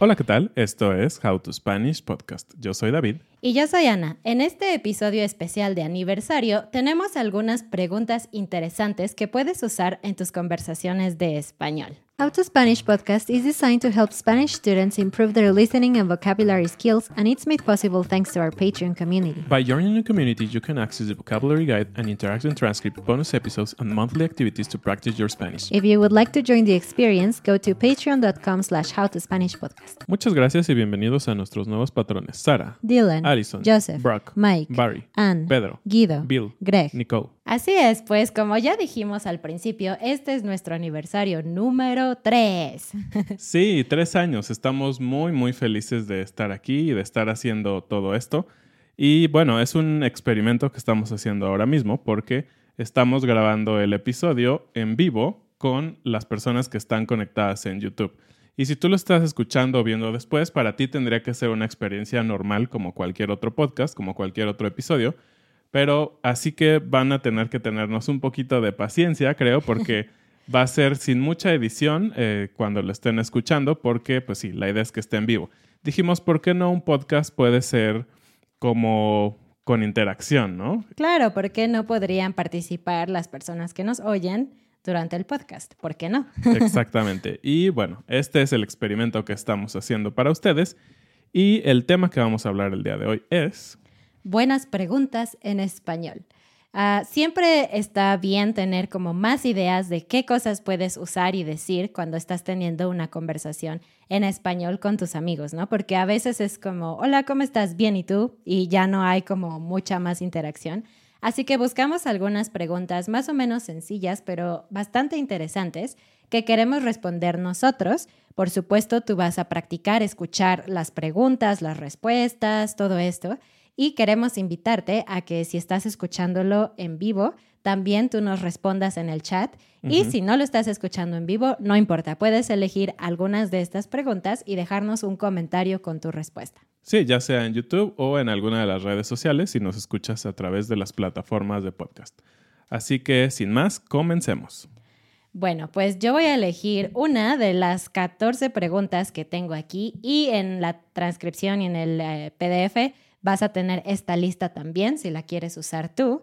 Hola, ¿qué tal? Esto es How to Spanish Podcast. Yo soy David. Y yo soy Ana. En este episodio especial de aniversario tenemos algunas preguntas interesantes que puedes usar en tus conversaciones de español. How to Spanish podcast is designed to help Spanish students improve their listening and vocabulary skills, and it's made possible thanks to our Patreon community. By joining the community, you can access the vocabulary guide and interactive transcript, bonus episodes, and monthly activities to practice your Spanish. If you would like to join the experience, go to patreon.com slash howtospanishpodcast. Muchas gracias y bienvenidos a nuestros nuevos patrones. Sara, Dylan, Alison, Joseph, Brock, Mike, Barry, Ann, Pedro, Guido, Bill, Greg. Nicole. Así es, pues como ya dijimos al principio, este es nuestro aniversario número 3. Sí, tres años. Estamos muy, muy felices de estar aquí y de estar haciendo todo esto. Y bueno, es un experimento que estamos haciendo ahora mismo porque estamos grabando el episodio en vivo con las personas que están conectadas en YouTube. Y si tú lo estás escuchando o viendo después, para ti tendría que ser una experiencia normal como cualquier otro podcast, como cualquier otro episodio. Pero así que van a tener que tenernos un poquito de paciencia, creo, porque va a ser sin mucha edición eh, cuando lo estén escuchando, porque pues sí, la idea es que esté en vivo. Dijimos, ¿por qué no un podcast puede ser como con interacción, no? Claro, ¿por qué no podrían participar las personas que nos oyen durante el podcast? ¿Por qué no? Exactamente. Y bueno, este es el experimento que estamos haciendo para ustedes. Y el tema que vamos a hablar el día de hoy es... Buenas preguntas en español. Ah, siempre está bien tener como más ideas de qué cosas puedes usar y decir cuando estás teniendo una conversación en español con tus amigos, ¿no? Porque a veces es como, hola, ¿cómo estás? Bien, ¿y tú? Y ya no hay como mucha más interacción. Así que buscamos algunas preguntas más o menos sencillas, pero bastante interesantes que queremos responder nosotros. Por supuesto, tú vas a practicar, escuchar las preguntas, las respuestas, todo esto. Y queremos invitarte a que si estás escuchándolo en vivo, también tú nos respondas en el chat. Y si no lo estás escuchando en vivo, no importa, puedes elegir algunas de estas preguntas y dejarnos un comentario con tu respuesta. Sí, ya sea en YouTube o en alguna de las redes sociales si nos escuchas a través de las plataformas de podcast. Así que, sin más, comencemos. Bueno, pues yo voy a elegir una de las 14 preguntas que tengo aquí y en la transcripción y en el eh, PDF vas a tener esta lista también si la quieres usar tú.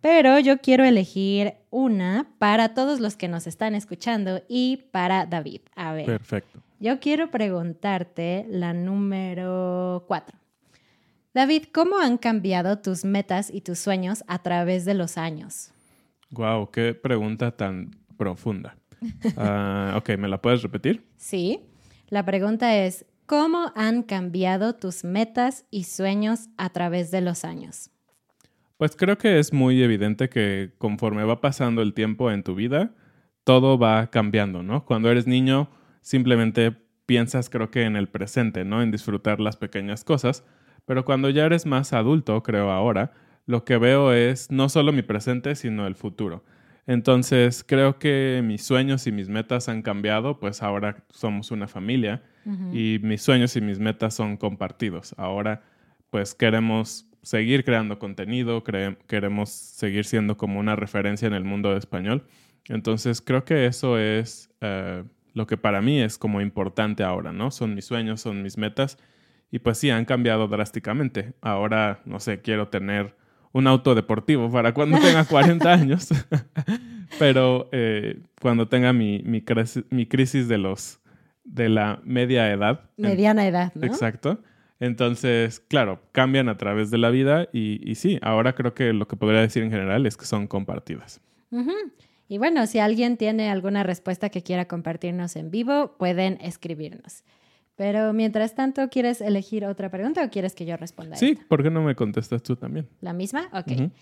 Pero yo quiero elegir una para todos los que nos están escuchando y para David. A ver. Perfecto. Yo quiero preguntarte la número 4. David, ¿cómo han cambiado tus metas y tus sueños a través de los años? Wow, qué pregunta tan profunda. Ah, ok, ¿me la puedes repetir? Sí. La pregunta es, ¿cómo han cambiado tus metas y sueños a través de los años? Pues creo que es muy evidente que conforme va pasando el tiempo en tu vida, todo va cambiando, ¿no? Cuando eres niño, simplemente piensas, creo que en el presente, ¿no? En disfrutar las pequeñas cosas. Pero cuando ya eres más adulto, creo ahora, lo que veo es no solo mi presente, sino el futuro. Entonces, creo que mis sueños y mis metas han cambiado, pues ahora somos una familia y mis sueños y mis metas son compartidos. Ahora, pues queremos seguir creando contenido, queremos seguir siendo como una referencia en el mundo de español. Entonces, creo que eso es eh, lo que para mí es como importante ahora, ¿no? Son mis sueños, son mis metas y pues sí, han cambiado drásticamente. Ahora, no sé, quiero tener un auto deportivo para cuando tenga 40 años. Pero eh, cuando tenga mi, mi, crisis de los de la media edad. Mediana edad, ¿no? Exacto. Entonces, claro, cambian a través de la vida y, y, sí, ahora creo que lo que podría decir en general es que son compartidas. Y bueno, si alguien tiene alguna respuesta que quiera compartirnos en vivo, pueden escribirnos. Pero mientras tanto, ¿quieres elegir otra pregunta o quieres que yo responda? Sí, ¿por qué no me contestas tú también? ¿La misma? Ok.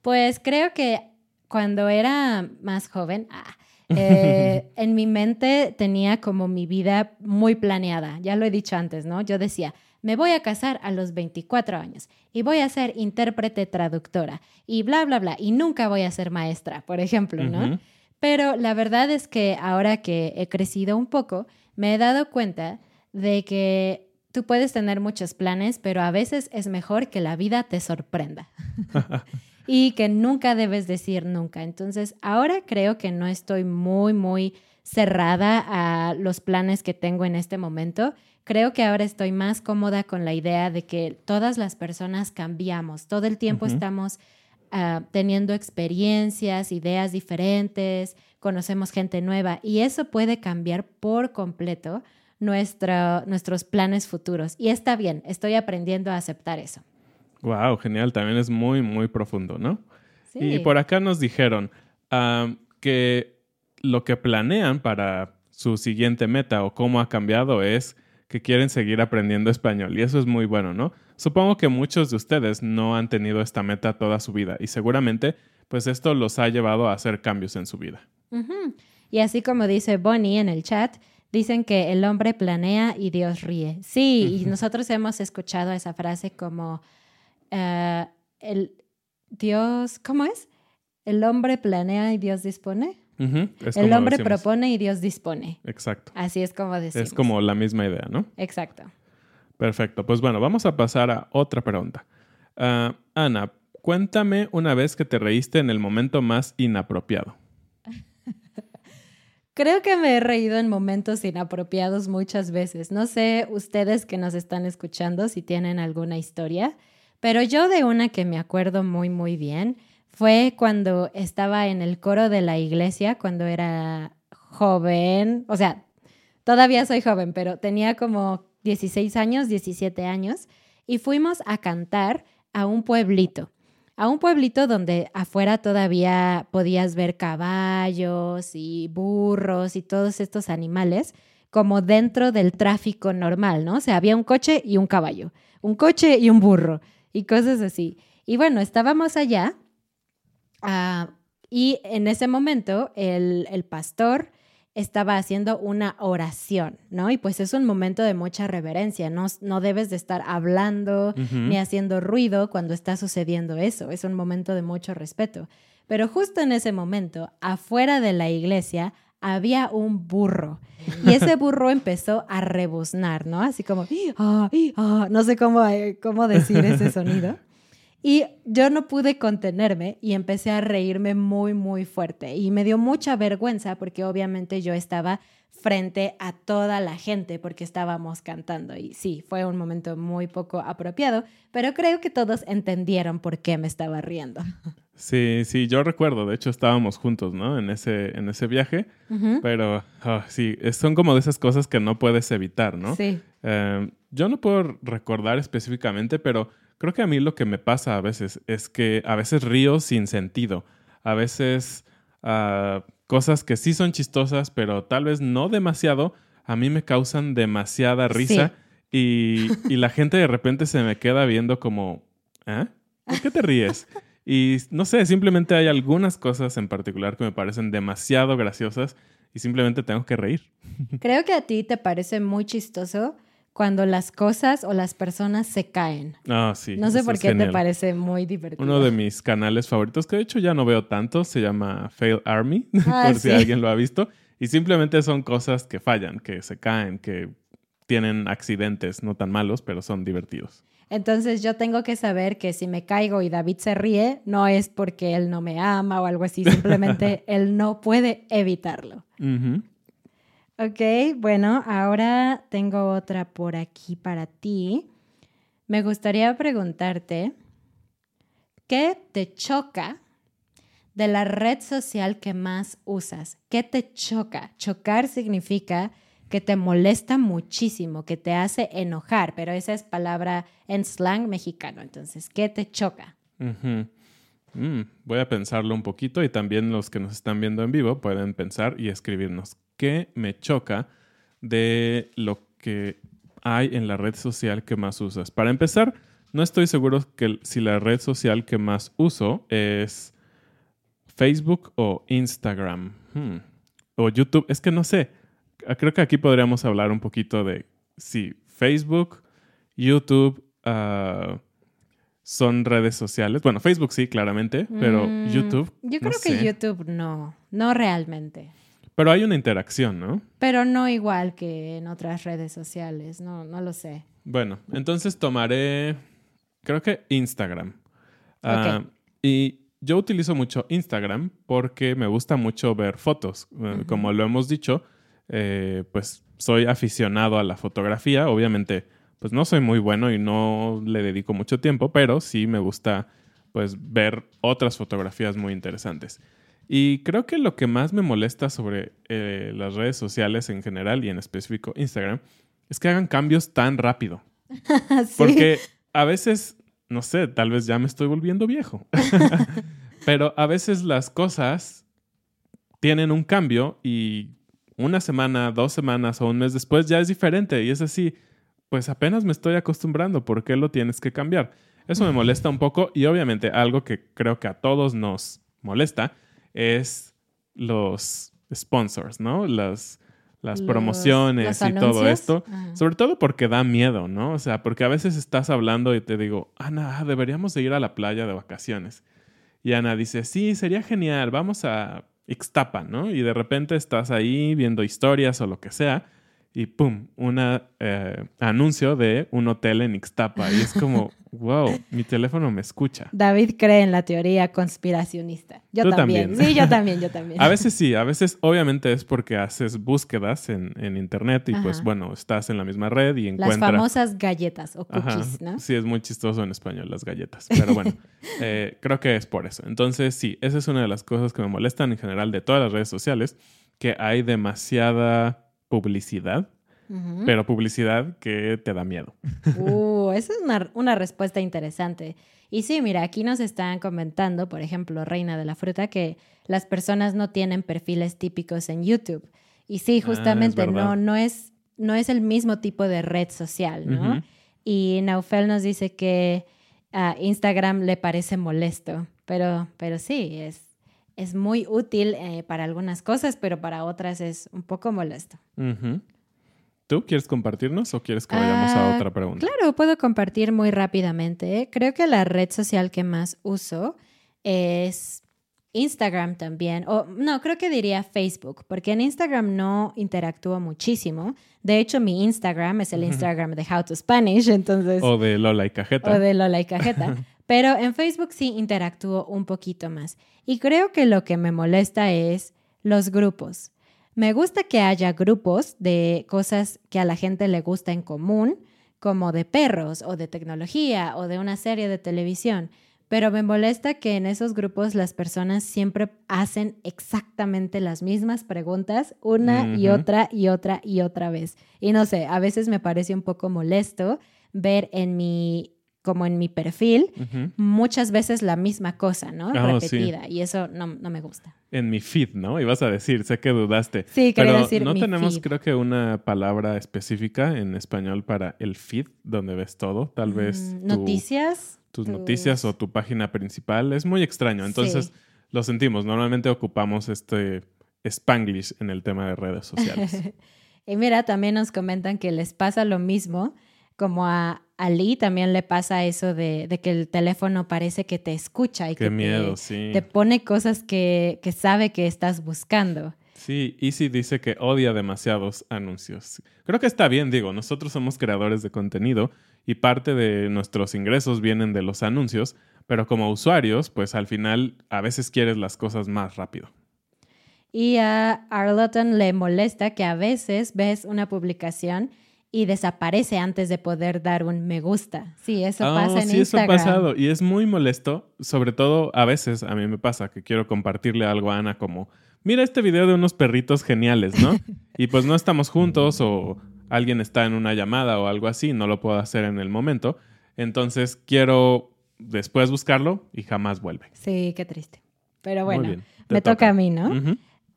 Pues creo que cuando era más joven, ah, eh, en mi mente tenía como mi vida muy planeada. Ya lo he dicho antes, ¿no? Yo decía, me voy a casar a los 24 años y voy a ser intérprete traductora y bla, bla, bla. Y nunca voy a ser maestra, por ejemplo, ¿no? Pero la verdad es que ahora que he crecido un poco, me he dado cuenta de que tú puedes tener muchos planes, pero a veces es mejor que la vida te sorprenda. y que nunca debes decir nunca. Entonces, ahora creo que no estoy muy, muy cerrada a los planes que tengo en este momento. Creo que ahora estoy más cómoda con la idea de que todas las personas cambiamos, todo el tiempo estamos ah, teniendo experiencias, ideas diferentes, conocemos gente nueva y eso puede cambiar por completo nuestros planes futuros. Y está bien, estoy aprendiendo a aceptar eso. Wow, genial. También es muy, muy profundo, ¿no? Sí. Y por acá nos dijeron que lo que planean para su siguiente meta o cómo ha cambiado es que quieren seguir aprendiendo español. Y eso es muy bueno, ¿no? Supongo que muchos de ustedes no han tenido esta meta toda su vida y seguramente pues esto los ha llevado a hacer cambios en su vida. Y así como dice Bonnie en el chat, Dicen que el hombre planea y Dios ríe. Sí, y nosotros hemos escuchado esa frase como eh, el Dios, ¿cómo es? El hombre planea y Dios dispone. el hombre propone y Dios dispone. Exacto. Así es como decimos. Es como la misma idea, ¿no? Exacto. Perfecto. Pues bueno, vamos a pasar a otra pregunta. Ah, Ana, cuéntame una vez que te reíste en el momento más inapropiado. Creo que me he reído en momentos inapropiados muchas veces. No sé ustedes que nos están escuchando si tienen alguna historia, pero yo de una que me acuerdo muy, muy bien fue cuando estaba en el coro de la iglesia, cuando era joven, o sea, todavía soy joven, pero tenía como 16 años, 17 años, y fuimos a cantar a un pueblito a un pueblito donde afuera todavía podías ver caballos y burros y todos estos animales como dentro del tráfico normal, ¿no? O sea, había un coche y un caballo, un coche y un burro y cosas así. Y bueno, estábamos allá ah, y en ese momento el, el pastor estaba haciendo una oración, ¿no? Y pues es un momento de mucha reverencia, no, no debes de estar hablando ni haciendo ruido cuando está sucediendo eso, es un momento de mucho respeto. Pero justo en ese momento, afuera de la iglesia, había un burro y ese burro empezó a rebuznar, ¿no? Así como, ah, ah", no sé cómo, eh, cómo decir ese sonido. Y yo no pude contenerme y empecé a reírme muy, muy fuerte. Y me dio mucha vergüenza porque obviamente yo estaba frente a toda la gente porque estábamos cantando. Y sí, fue un momento muy poco apropiado, pero creo que todos entendieron por qué me estaba riendo. Sí, sí, yo recuerdo, de hecho estábamos juntos, ¿no? En ese, en ese viaje, pero ah, sí, son como de esas cosas que no puedes evitar, ¿no? Sí. Em, yo no puedo recordar específicamente, pero Creo que a mí lo que me pasa a veces es que a veces río sin sentido. A veces uh, cosas que sí son chistosas, pero tal vez no demasiado, a mí me causan demasiada risa y, y, la gente de repente se me queda viendo como, ¿eh? ¿Por qué te ríes? Y no sé, simplemente hay algunas cosas en particular que me parecen demasiado graciosas y simplemente tengo que reír. Creo que a ti te parece muy chistoso cuando las cosas o las personas se caen. Ah, sí. No sé por qué te parece muy divertido. Uno de mis canales favoritos, que de hecho ya no veo tanto, se llama Fail Army, Ah, por sí. si alguien lo ha visto. Y simplemente son cosas que fallan, que se caen, que tienen accidentes no tan malos, pero son divertidos. Entonces yo tengo que saber que si me caigo y David se ríe, no es porque él no me ama o algo así, simplemente él no puede evitarlo. Ujú. Ok, bueno, ahora tengo otra por aquí para ti. Me gustaría preguntarte, ¿qué te choca de la red social que más usas? ¿Qué te choca? Chocar significa que te molesta muchísimo, que te hace enojar, pero esa es palabra en slang mexicano. Entonces, ¿qué te choca? Mm, voy a pensarlo un poquito y también los que nos están viendo en vivo pueden pensar y escribirnos qué me choca de lo que hay en la red social que más usas. Para empezar, no estoy seguro que si la red social que más uso es Facebook o Instagram Hmm. o YouTube. Es que no sé. Ah, Creo que aquí podríamos hablar un poquito de si Facebook, YouTube, ah, son redes sociales. Bueno, Facebook sí, claramente, pero Mm, YouTube. Yo no creo que sé. YouTube no, no realmente. Pero hay una interacción, ¿no? Pero no igual que en otras redes sociales, no, no lo sé. Bueno, entonces tomaré, creo que Instagram. Ah, y yo utilizo mucho Instagram porque me gusta mucho ver fotos. Eh, Como lo hemos dicho, eh, pues soy aficionado a la fotografía. Obviamente, pues no soy muy bueno y no le dedico mucho tiempo, pero sí me gusta pues ver otras fotografías muy interesantes. Y creo que lo que más me molesta sobre eh, las redes sociales en general y en específico Instagram es que hagan cambios tan rápido. Sí. Porque a veces, no sé, tal vez ya me estoy volviendo viejo. Pero a veces las cosas tienen un cambio y una semana, dos semanas o un mes después ya es diferente. Y es así, pues apenas me estoy acostumbrando. ¿Por qué lo tienes que cambiar? Eso me molesta un poco y obviamente algo que creo que a todos nos molesta es los sponsors, ¿no? Las, las Los- promociones y todo esto. Ajá. Sobre todo porque da miedo, ¿no? O sea, porque a veces estás hablando y te digo, Ana, deberíamos de ir a la playa de vacaciones. Y Ana dice, sí, sería genial, vamos a Ixtapa, ¿no? Y de repente estás ahí viendo historias o lo que sea y ¡pum! Un anuncio de un hotel en Ixtapa. Y es como, wow, mi teléfono me escucha. David cree en la teoría conspiracionista. Yo Tú también. también. Sí, yo también, yo también. A veces sí, a veces obviamente es porque haces búsquedas en, en internet y pues bueno, estás en la misma red y Las encuentras... famosas galletas o Ajá, cookies, ¿no? Sí, es muy chistoso en español las galletas. Pero bueno, eh, creo que es por eso. Entonces, sí, esa es una de las cosas que me molestan en general de todas las redes sociales, que hay demasiada publicidad, pero publicidad que te da miedo. Uh, esa es una, una respuesta interesante. Y sí, mira, aquí nos están comentando, por ejemplo, Reina de la Fruta, que las personas no tienen perfiles típicos en YouTube. Y sí, Ah, justamente no, no, es, no es el mismo tipo de red social, ¿no? Y Naufel nos dice que a Instagram le parece molesto, pero, pero sí, es, es muy útil eh, para algunas cosas, pero para otras es un poco molesto. ¿Tú quieres compartirnos o quieres que vayamos a Ah, otra pregunta? Claro, puedo compartir muy rápidamente. Creo que la red social que más uso es Instagram también. O no, creo que diría Facebook, porque en Instagram no interactúo muchísimo. De hecho, mi Instagram es el Instagram de How to Spanish, entonces O de Lola y Cajeta. o de Lola y Cajeta. Pero en Facebook sí interactúo un poquito más. Y creo que lo que me molesta es los grupos. Me gusta que haya grupos de cosas que a la gente le gusta en común, como de perros o de tecnología o de una serie de televisión. Pero me molesta que en esos grupos las personas siempre hacen exactamente las mismas preguntas una y otra y otra y otra vez. Y no sé, a veces me parece un poco molesto ver en mi, como en mi perfil, muchas veces la misma cosa, ¿no? Oh, sí. Repetida. Y eso no, no me gusta. En mi feed, ¿no? Ibas a decir, sé que dudaste. Sí, quería Pero decir no mi tenemos, feed. creo que una palabra específica en español para el feed, donde ves todo. Tal vez Mm, tu- Noticias. tus tus- noticias o tu página principal. Es muy extraño. Entonces, Sí. lo sentimos. Normalmente ocupamos este spanglish en el tema de redes sociales. Y mira, también nos comentan que les pasa lo mismo, como a Ali también le pasa eso de, de que el teléfono parece que te escucha y Qué que miedo, te, sí. te pone cosas que, que sabe que estás buscando. Sí, Easy dice que odia demasiados anuncios. Creo que está bien, digo, nosotros somos creadores de contenido y parte de nuestros ingresos vienen de los anuncios, pero como usuarios, pues al final a veces quieres las cosas más rápido. Y a Arlotton le molesta que a veces ves una publicación y desaparece antes de poder dar un me gusta. Sí, eso Ah, pasa en sí, eso ha pasado y es muy molesto, sobre todo a veces a mí me pasa que quiero compartirle algo a Ana como, mira este video de unos perritos geniales, ¿no? y pues no estamos juntos o alguien está en una llamada o algo así, no lo puedo hacer en el momento, entonces quiero después buscarlo y jamás vuelve. Sí, qué triste. Pero bueno, bien, me toca. toca. a mí, ¿no?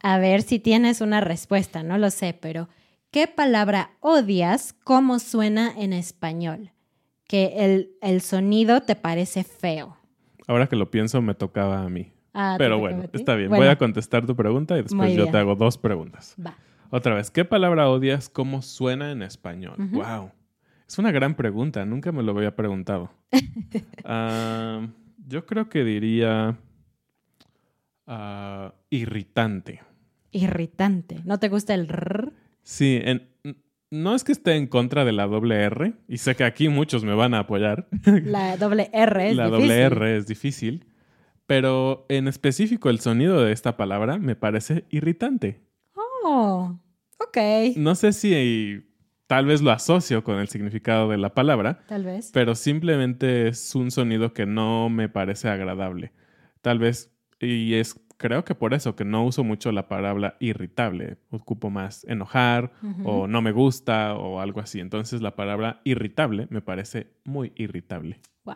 A ver si tienes una respuesta, no lo sé, pero ¿qué palabra odias? ¿Cómo suena en español? Que el, el sonido te parece feo. Ahora que lo pienso me tocaba a mí. Ah, ¿te Pero bueno, está bien. Bueno, Voy a contestar tu pregunta y después yo te hago dos preguntas. Va. Otra vez, ¿qué palabra odias? ¿Cómo suena en español? Ujú. Wow. Es una gran pregunta, nunca me lo había preguntado. Yo creo que diría ah, irritante. Irritante. ¿No te gusta el rrr? Sí, en- no es que esté en contra de la doble R, y sé que aquí muchos me van a apoyar. La doble R es la difícil. doble R es difícil, pero en específico el sonido de esta palabra me parece irritante. Oh, ok. No sé si tal vez lo asocio con el significado de la palabra, Tal vez. pero simplemente es un sonido que no me parece agradable. Tal vez, y es creo que por eso que no uso mucho la palabra irritable, ocupo más enojar o no me gusta o algo así. Entonces la palabra irritable me parece muy irritable. Wow.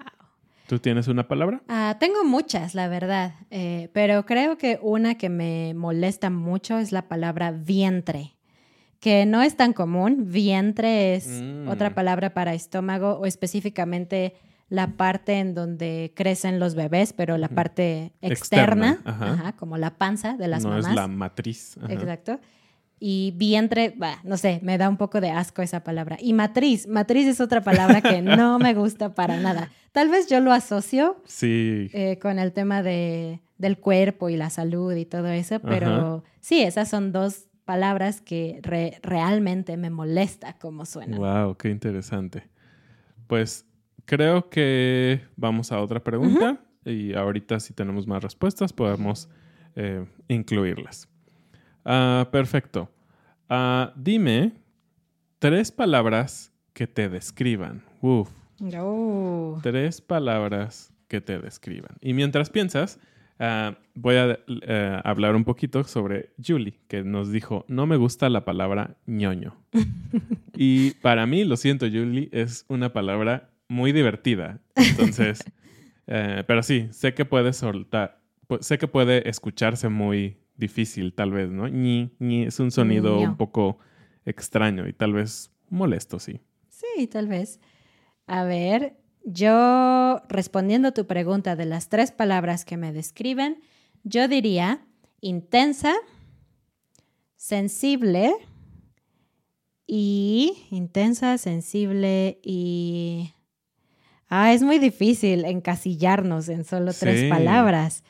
¿Tú tienes una palabra? Ah, tengo muchas, la verdad, eh, pero creo que una que me molesta mucho es la palabra vientre, que no es tan común. Vientre es Mm. otra palabra para estómago o específicamente la parte en donde crecen los bebés, pero la parte externa, Externa, ajá. ajá, como la panza de las no mamás. es la matriz. Ajá. Exacto. Y vientre, bah, no sé, me da un poco de asco esa palabra. Y matriz, matriz es otra palabra que no me gusta para nada. Tal vez yo lo asocio Sí, eh, con el tema de, del cuerpo y la salud y todo eso, pero sí, esas son dos palabras que re- realmente me molesta cómo suenan. Wow, qué interesante. Pues creo que vamos a otra pregunta y ahorita si tenemos más respuestas podemos eh, incluirlas. Ah, perfecto. Ah, dime tres palabras que te describan. Uf, Oh. tres palabras que te describan. Y mientras piensas, ah, voy a eh, hablar un poquito sobre Julie, que nos dijo, no me gusta la palabra ñoño. y para mí, lo siento, Julie, es una palabra muy divertida. Entonces, eh, pero sí, sé que puede soltar, sé que puede escucharse muy difícil, tal vez, ¿no? Ñi, ñi, es un sonido Ño. un poco extraño y tal vez molesto, sí. Sí, tal vez. A ver, yo respondiendo a tu pregunta de las tres palabras que me describen, yo diría intensa, sensible y intensa, sensible y... Ah, es muy difícil encasillarnos en solo tres palabras.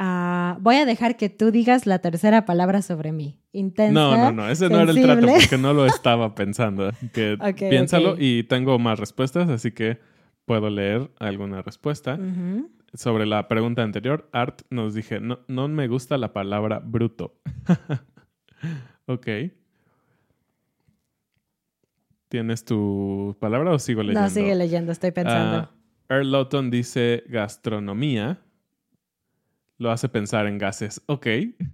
Ah, voy a dejar que tú digas la tercera palabra sobre mí. Intensa. No, no, no, ese no era el trato porque no lo estaba pensando. Que piénsalo y tengo más respuestas, así que puedo leer alguna respuesta. Sobre la pregunta anterior, Art nos dije, no, no me gusta la palabra bruto. ok. ¿Tienes tu palabra o sigo leyendo? No, sigue leyendo, estoy pensando. Ah, Earl Lawton dice gastronomía. Lo hace pensar en gases. Ok.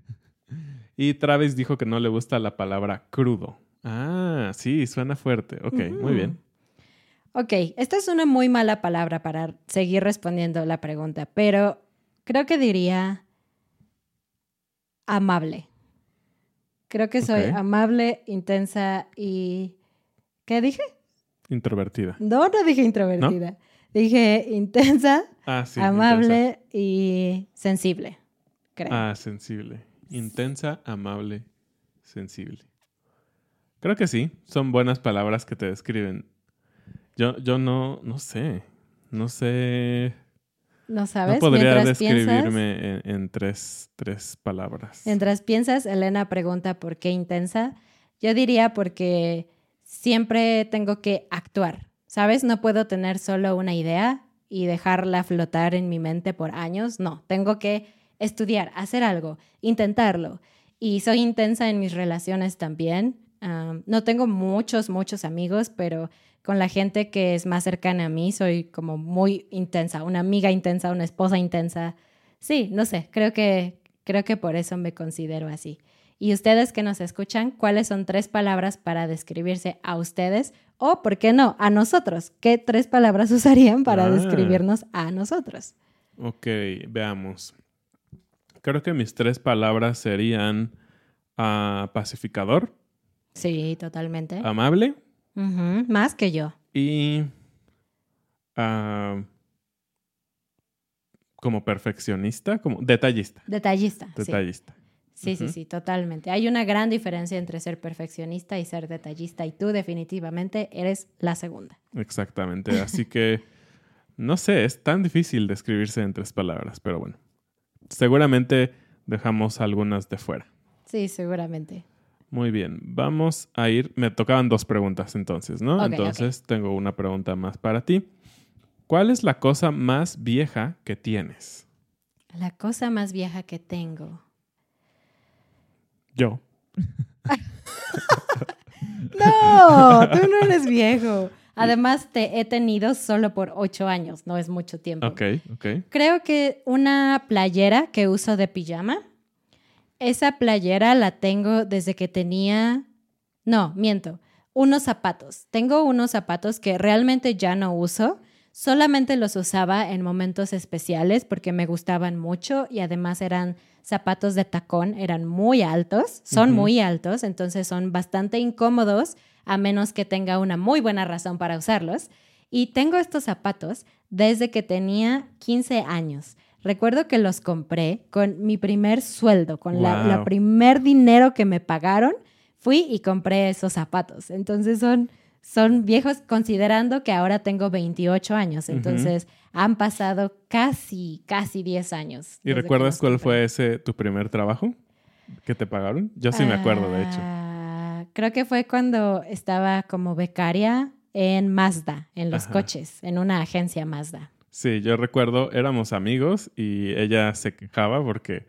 Y Travis dijo que no le gusta la palabra crudo. Ah, sí, suena fuerte. Ok, muy bien. Ok, esta es una muy mala palabra para seguir respondiendo la pregunta, pero creo que diría amable. Creo que soy amable, intensa y... ¿Qué dije? Introvertida. No, no dije introvertida. Dije intensa, Ah, sí. amable y sensible, creo. Ah, sensible. Intensa, amable, sensible. Creo que sí, son buenas palabras que te describen. Yo, yo no, no sé, no sé. No sabes. No podría Mientras piensas- describirme en, en tres, tres palabras. Mientras piensas, Elena pregunta por qué intensa. Yo diría porque siempre tengo que actuar, ¿sabes? No puedo tener solo una idea y dejarla flotar en mi mente por años. No, tengo que estudiar, hacer algo, intentarlo. Y soy intensa en mis relaciones también. Am, no tengo muchos, muchos amigos, pero con la gente que es más cercana a mí soy como muy intensa, una amiga intensa, una esposa intensa. Sí, no sé, creo que, creo que por eso me considero así. Y ustedes que nos escuchan, ¿cuáles son tres palabras para describirse a ustedes? O, ¿por qué no, a nosotros? ¿Qué tres palabras usarían para Ah. describirnos a nosotros? Ok, veamos. Creo que mis tres palabras serían ah, pacificador, Sí, totalmente. amable Más que yo. y ah, como perfeccionista, como detallista. Detallista. Detallista. Sí, sí, Ujú. sí, totalmente. Hay una gran diferencia entre ser perfeccionista y ser detallista y tú definitivamente eres la segunda. Exactamente. Así que, no sé, es tan difícil describirse en tres palabras, pero bueno. Seguramente dejamos algunas de fuera. Sí, seguramente. Muy bien, vamos a ir. Me tocaban dos preguntas entonces, ¿no? Entonces tengo una pregunta más para ti. ¿Cuál es la cosa más vieja que tienes? La cosa más vieja que tengo. Yo. No, tú no eres viejo. Además, te he tenido solo por ocho años, no es mucho tiempo. Ok, ok. Creo que una playera que uso de pijama, esa playera la tengo desde que tenía, no, miento, unos zapatos. Tengo unos zapatos que realmente ya no uso, solamente los usaba en momentos especiales porque me gustaban mucho y además eran zapatos de tacón, eran muy altos, son muy altos, entonces son bastante incómodos a menos que tenga una muy buena razón para usarlos. Y tengo estos zapatos desde que tenía 15 años. Recuerdo que los compré con mi primer sueldo, con la, la Wow. primer dinero que me pagaron. Fui y compré esos zapatos. Entonces son, son viejos considerando que ahora tengo 28 años. Entonces han pasado casi, casi 10 años. ¿Y recuerdas cuál fue ese tu primer trabajo que te pagaron? Yo sí me acuerdo, de hecho. Ah, Creo que fue cuando estaba como becaria en Mazda, en los Ajá. coches, en una agencia Mazda. Sí, yo recuerdo, éramos amigos y ella se quejaba porque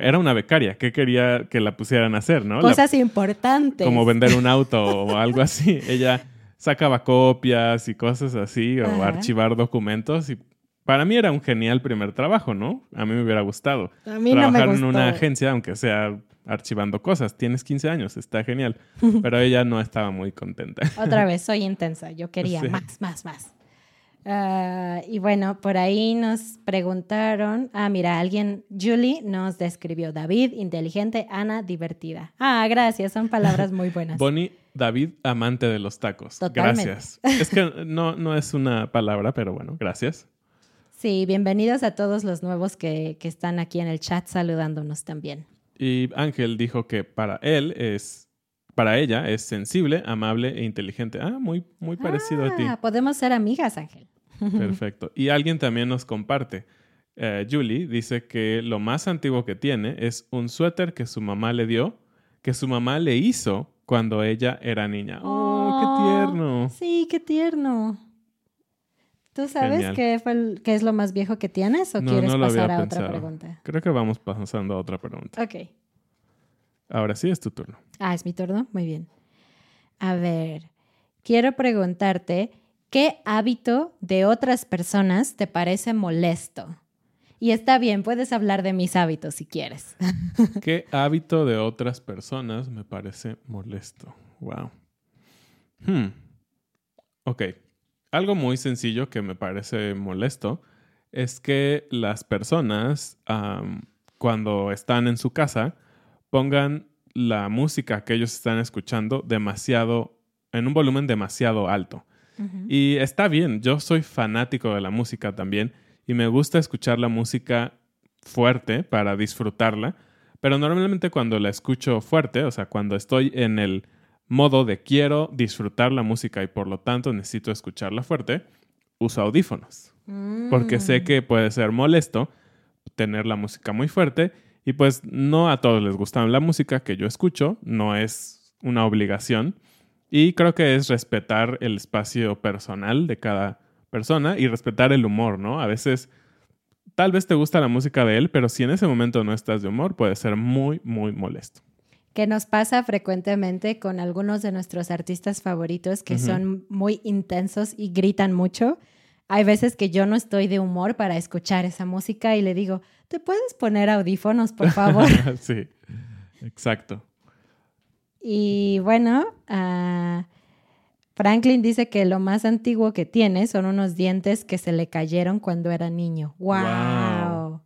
era una becaria. ¿Qué quería que la pusieran a hacer, no? La- Cosas importantes. como vender un auto o algo así. Ella sacaba copias y cosas así o Ajá. archivar documentos y para mí era un genial primer trabajo, ¿no? A mí me hubiera gustado. A mí no me Trabajar en una agencia, aunque sea archivando cosas. Tienes 15 años, está genial. Pero ella no estaba muy contenta. Otra vez, soy intensa. Yo quería Sí. más, más, más. Ah, y bueno, por ahí nos preguntaron. Ah, mira, alguien, Julie nos describió David, inteligente, Ana, divertida. Ah, gracias, son palabras muy buenas. Bonnie David, amante de los tacos. Totalmente. Gracias. Es que no, no es una palabra, pero bueno, gracias. Sí, bienvenidos a todos los nuevos que, que están aquí en el chat saludándonos también. Y Ángel dijo que para él es, para ella es sensible, amable e inteligente. Ah, muy, muy parecido a ti. Ah, podemos ser amigas, Ángel. Perfecto. Y alguien también nos comparte. Eh, Julie dice que lo más antiguo que tiene es un suéter que su mamá le dio, que su mamá le hizo cuando ella era niña. ¡Oh, qué tierno! Sí, qué tierno. ¿Tú sabes qué, fue el- qué es lo más viejo que tienes o No, quieres no pasar a otra pregunta? Creo que vamos pasando a otra pregunta. Ok. Ahora sí es tu turno. Ah, es mi turno. Muy bien. A ver, quiero preguntarte, ¿qué hábito de otras personas te parece molesto? Y está bien, puedes hablar de mis hábitos si quieres. ¿Qué hábito de otras personas me parece molesto? Wow. Hmm. Ok. Algo muy sencillo que me parece molesto es que las personas, cuando están en su casa, pongan la música que ellos están escuchando demasiado, en un volumen demasiado alto. Y está bien, yo soy fanático de la música también y me gusta escuchar la música fuerte para disfrutarla, pero normalmente cuando la escucho fuerte, o sea, cuando estoy en el modo de quiero disfrutar la música y por lo tanto necesito escucharla fuerte, uso audífonos. Porque sé que puede ser molesto tener la música muy fuerte y pues no a todos les gusta la música que yo escucho, no es una obligación. Y creo que es respetar el espacio personal de cada persona y respetar el humor, ¿no? A veces tal vez te gusta la música de él, pero si en ese momento no estás de humor, puede ser muy, muy molesto. Que nos pasa frecuentemente con algunos de nuestros artistas favoritos que son muy intensos y gritan mucho. Hay veces que yo no estoy de humor para escuchar esa música y le digo, ¿te puedes poner audífonos, por favor? sí, exacto. Y bueno, ah, Franklin dice que lo más antiguo que tiene son unos dientes que se le cayeron cuando era niño. ¡Wow!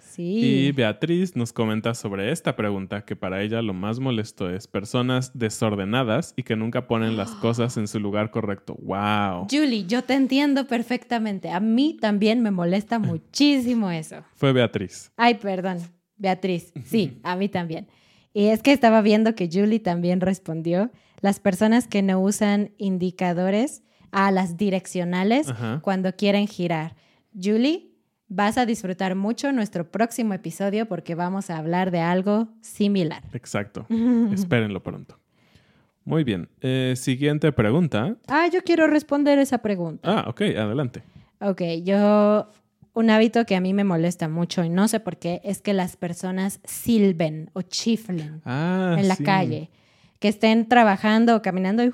Sí. Y Beatriz nos comenta sobre esta pregunta que para ella lo más molesto es personas desordenadas y que nunca ponen las cosas en su lugar correcto. ¡Wow! Julie, yo te entiendo perfectamente. A mí también me molesta muchísimo eso. Fue Beatriz. Ay, perdón. Beatriz. Sí, a mí también. Y es que estaba viendo que Julie también respondió. Las personas que no usan indicadores a las direccionales Ajá. cuando quieren girar. Julie, vas a disfrutar mucho nuestro próximo episodio porque vamos a hablar de algo similar. Exacto. Espérenlo pronto. Muy bien. Eh, siguiente pregunta. Ah, yo quiero responder esa pregunta. Ah, ok, adelante. Ok, yo un hábito que a mí me molesta mucho y no sé por qué es que las personas silben o chiflen Ah, en la sí. calle, que estén trabajando o caminando y,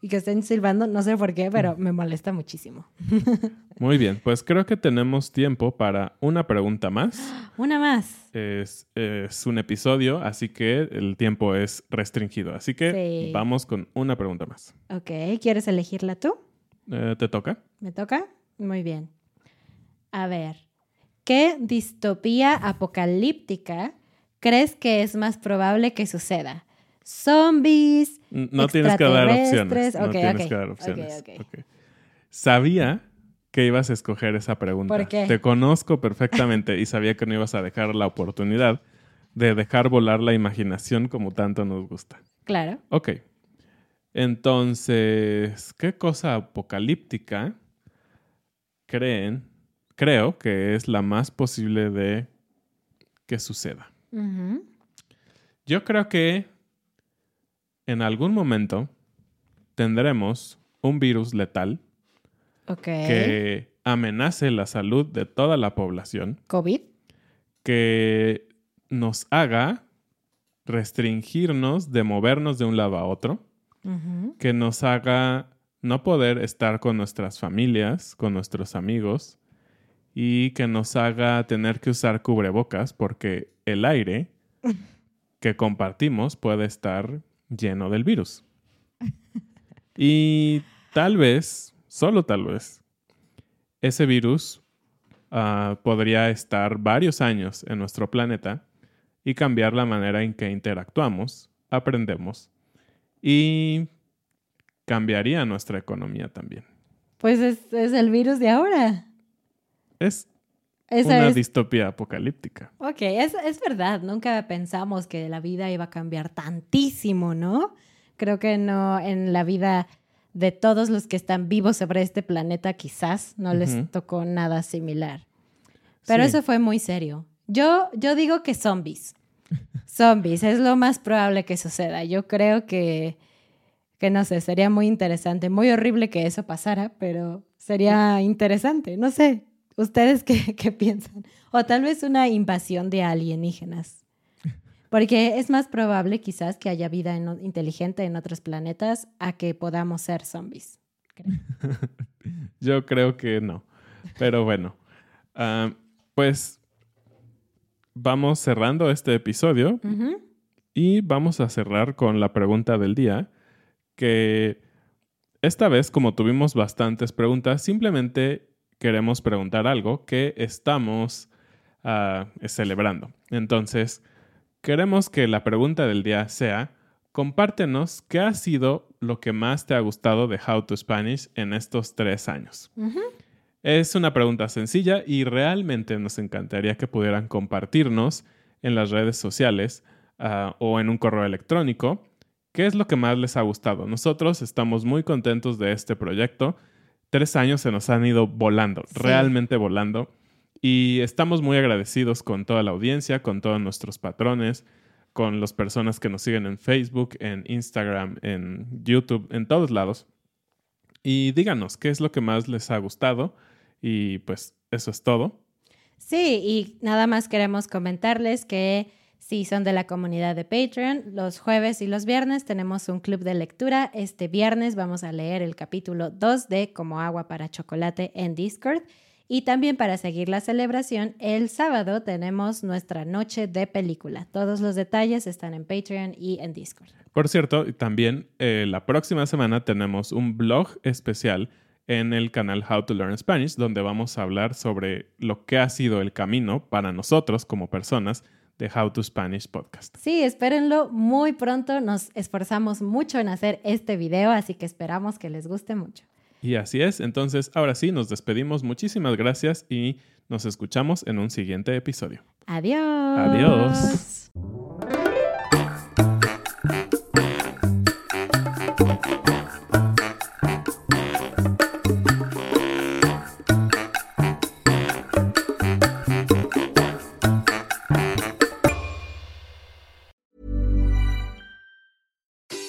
y que estén silbando, no sé por qué, pero me molesta muchísimo. Muy bien, pues creo que tenemos tiempo para una pregunta más. Una más. Es, es un episodio, así que el tiempo es restringido. Así que Sí. vamos con una pregunta más. Ok, ¿quieres elegirla tú? Eh, ¿Te toca? ¿Me toca? Muy bien. A ver, ¿qué distopía apocalíptica crees que es más probable que suceda? ¿Zombies? No tienes que dar opciones. No tienes que dar opciones. ok. Ok. Sabía que ibas a escoger esa pregunta. ¿Por qué? Te conozco perfectamente y sabía que no ibas a dejar la oportunidad de dejar volar la imaginación como tanto nos gusta. Claro. Ok. Entonces, ¿qué cosa apocalíptica creen, creo que es la más posible de que suceda? Yo creo que en algún momento tendremos un virus letal que amenace la salud de toda la población, ¿COVID? que nos haga restringirnos de movernos de un lado a otro, que nos haga no poder estar con nuestras familias, con nuestros amigos, y que nos haga tener que usar cubrebocas porque el aire que compartimos puede estar lleno del virus. Y tal vez, solo tal vez, ese virus ah, podría estar varios años en nuestro planeta y cambiar la manera en que interactuamos, aprendemos y cambiaría nuestra economía también. Pues es, es el virus de ahora. Es Esa una es distopía apocalíptica. Ok, es, es verdad, nunca pensamos que la vida iba a cambiar tantísimo, ¿no? Creo que no en la vida de todos los que están vivos sobre este planeta quizás no les tocó nada similar. Pero Sí. eso fue muy serio. Yo, yo digo que zombies. Zombies, es lo más probable que suceda. Yo creo que, que no sé, sería muy interesante. Muy horrible que eso pasara, pero sería interesante. No sé, ¿ustedes qué, qué piensan? O tal vez una invasión de alienígenas. Porque es más probable quizás que haya vida en inteligente en otros planetas a que podamos ser zombies. Yo creo que no. Pero bueno, ah, pues vamos cerrando este episodio y vamos a cerrar con la pregunta del día, que esta vez, como tuvimos bastantes preguntas, simplemente queremos preguntar algo que estamos ah, celebrando. Entonces, queremos que la pregunta del día sea, compártenos qué ha sido lo que más te ha gustado de How to Spanish en estos tres años. Es una pregunta sencilla y realmente nos encantaría que pudieran compartirnos en las redes sociales ah, o en un correo electrónico ¿qué es lo que más les ha gustado? Nosotros estamos muy contentos de este proyecto. Tres años se nos han ido volando, realmente volando. Y estamos muy agradecidos con toda la audiencia, con todos nuestros patrones, con las personas que nos siguen en Facebook, en Instagram, en YouTube, en todos lados. Y díganos qué es lo que más les ha gustado. Y pues eso es todo. Sí, y nada más queremos comentarles que si son de la comunidad de Patreon, los jueves y los viernes tenemos un club de lectura. Este viernes vamos a leer el capítulo 2 de Como agua para chocolate en Discord. Y también para seguir la celebración, el sábado tenemos nuestra noche de película. Todos los detalles están en Patreon y en Discord. Por cierto, también eh, la próxima semana tenemos un blog especial en el canal How to Learn Spanish, donde vamos a hablar sobre lo que ha sido el camino para nosotros como personas de How to Spanish Podcast. Sí, espérenlo muy pronto. Nos esforzamos mucho en hacer este video, así que esperamos que les guste mucho. Y así es, entonces ahora sí nos despedimos. Muchísimas gracias y nos escuchamos en un siguiente episodio. Adiós. Adiós.